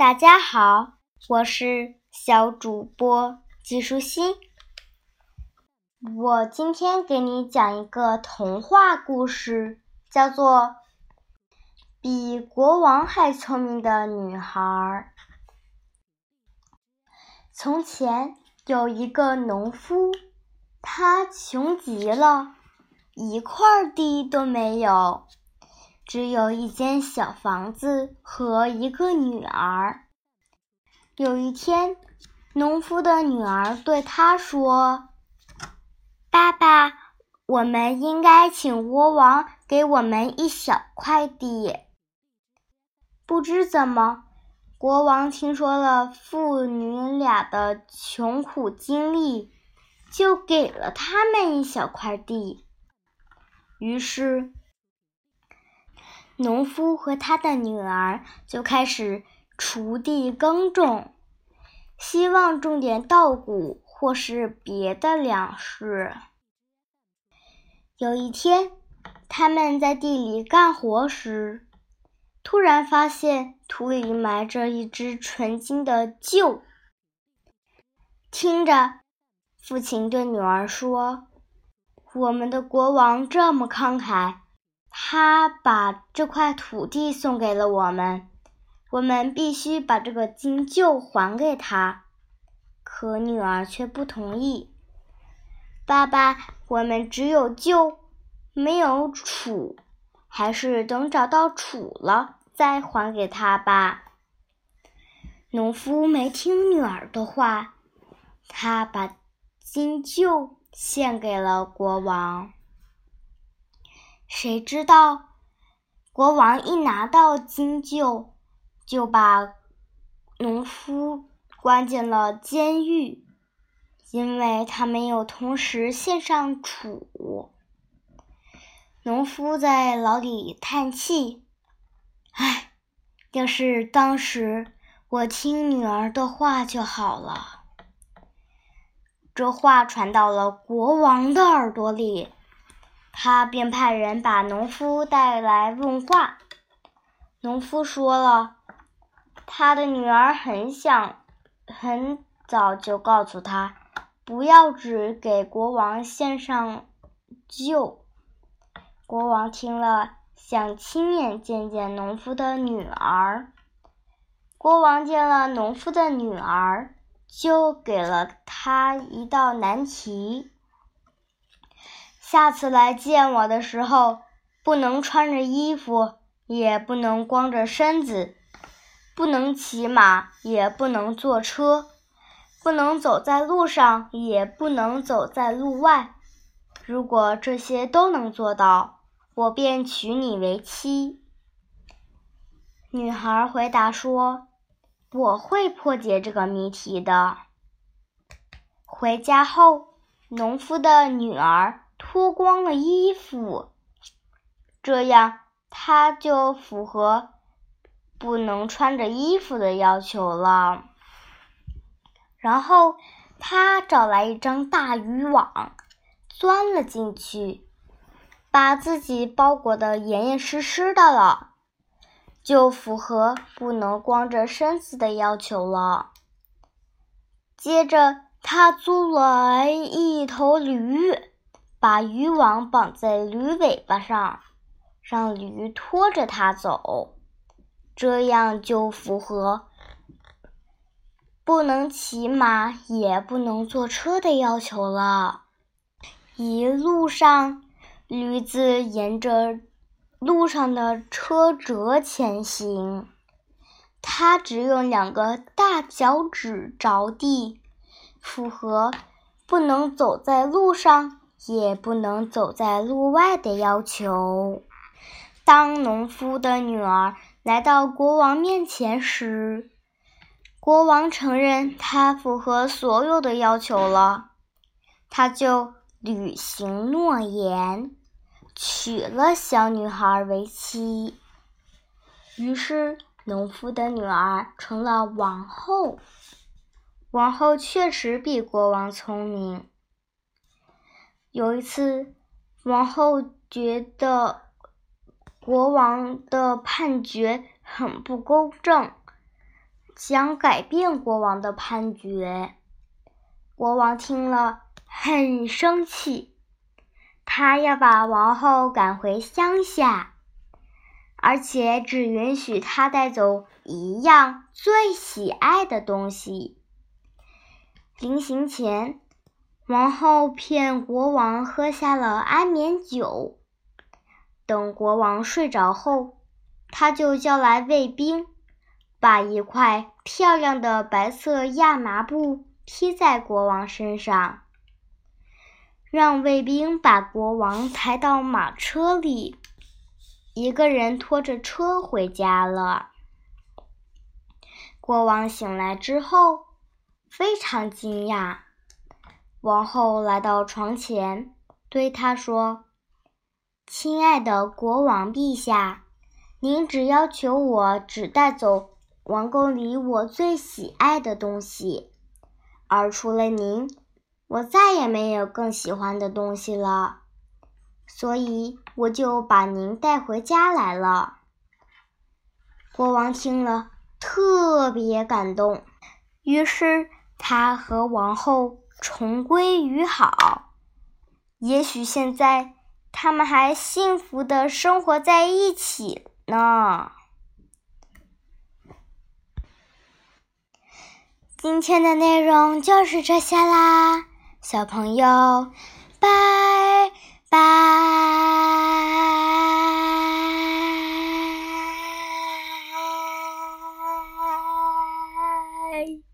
大家好，我是小主播季舒心。我今天给你讲一个童话故事，叫做《比国王还聪明的女孩》。从前有一个农夫，他穷极了，一块地都没有。只有一间小房子和一个女儿。有一天，农夫的女儿对他说：“爸爸，我们应该请国王给我们一小块地。”不知怎么，国王听说了父女俩的穷苦经历，就给了他们一小块地。于是。农夫和他的女儿就开始锄地耕种，希望种点稻谷或是别的粮食。有一天，他们在地里干活时，突然发现土里埋着一只纯金的鹫。听着，父亲对女儿说：“我们的国王这么慷慨。”他把这块土地送给了我们，我们必须把这个金鹫还给他。可女儿却不同意。爸爸，我们只有鹫，没有杵，还是等找到杵了再还给他吧。农夫没听女儿的话，他把金鹫献给了国王。谁知道，国王一拿到金鹫，就把农夫关进了监狱，因为他没有同时献上楚。农夫在牢里叹气：“唉，要是当时我听女儿的话就好了。”这话传到了国王的耳朵里。他便派人把农夫带来问话。农夫说了，他的女儿很想，很早就告诉他，不要只给国王献上鹫。国王听了，想亲眼见见农夫的女儿。国王见了农夫的女儿，就给了他一道难题。下次来见我的时候，不能穿着衣服，也不能光着身子，不能骑马，也不能坐车，不能走在路上，也不能走在路外。如果这些都能做到，我便娶你为妻。女孩回答说：“我会破解这个谜题的。”回家后，农夫的女儿。脱光了衣服，这样他就符合不能穿着衣服的要求了。然后他找来一张大渔网，钻了进去，把自己包裹得严严实实的了，就符合不能光着身子的要求了。接着他租了一头驴。把渔网绑在驴尾巴上，让驴拖着它走，这样就符合不能骑马也不能坐车的要求了。一路上，驴子沿着路上的车辙前行，它只用两个大脚趾着地，符合不能走在路上。也不能走在路外的要求。当农夫的女儿来到国王面前时，国王承认她符合所有的要求了，他就履行诺言，娶了小女孩为妻。于是，农夫的女儿成了王后。王后确实比国王聪明。有一次，王后觉得国王的判决很不公正，想改变国王的判决。国王听了很生气，他要把王后赶回乡下，而且只允许她带走一样最喜爱的东西。临行前，王后骗国王喝下了安眠酒。等国王睡着后，她就叫来卫兵，把一块漂亮的白色亚麻布。披在国王身上，让卫兵把国王抬到马车里，一个人拖着车回家了。国王醒来之后非常惊讶，王后来到床前，对他说：“亲爱的国王陛下，您只要求我只带走王宫里我最喜爱的东西。”而除了您，我再也没有更喜欢的东西了，所以我就把您带回家来了。国王听了特别感动，于是他和王后重归于好。也许现在他们还幸福的生活在一起呢。今天的内容就是这些啦小朋友拜拜。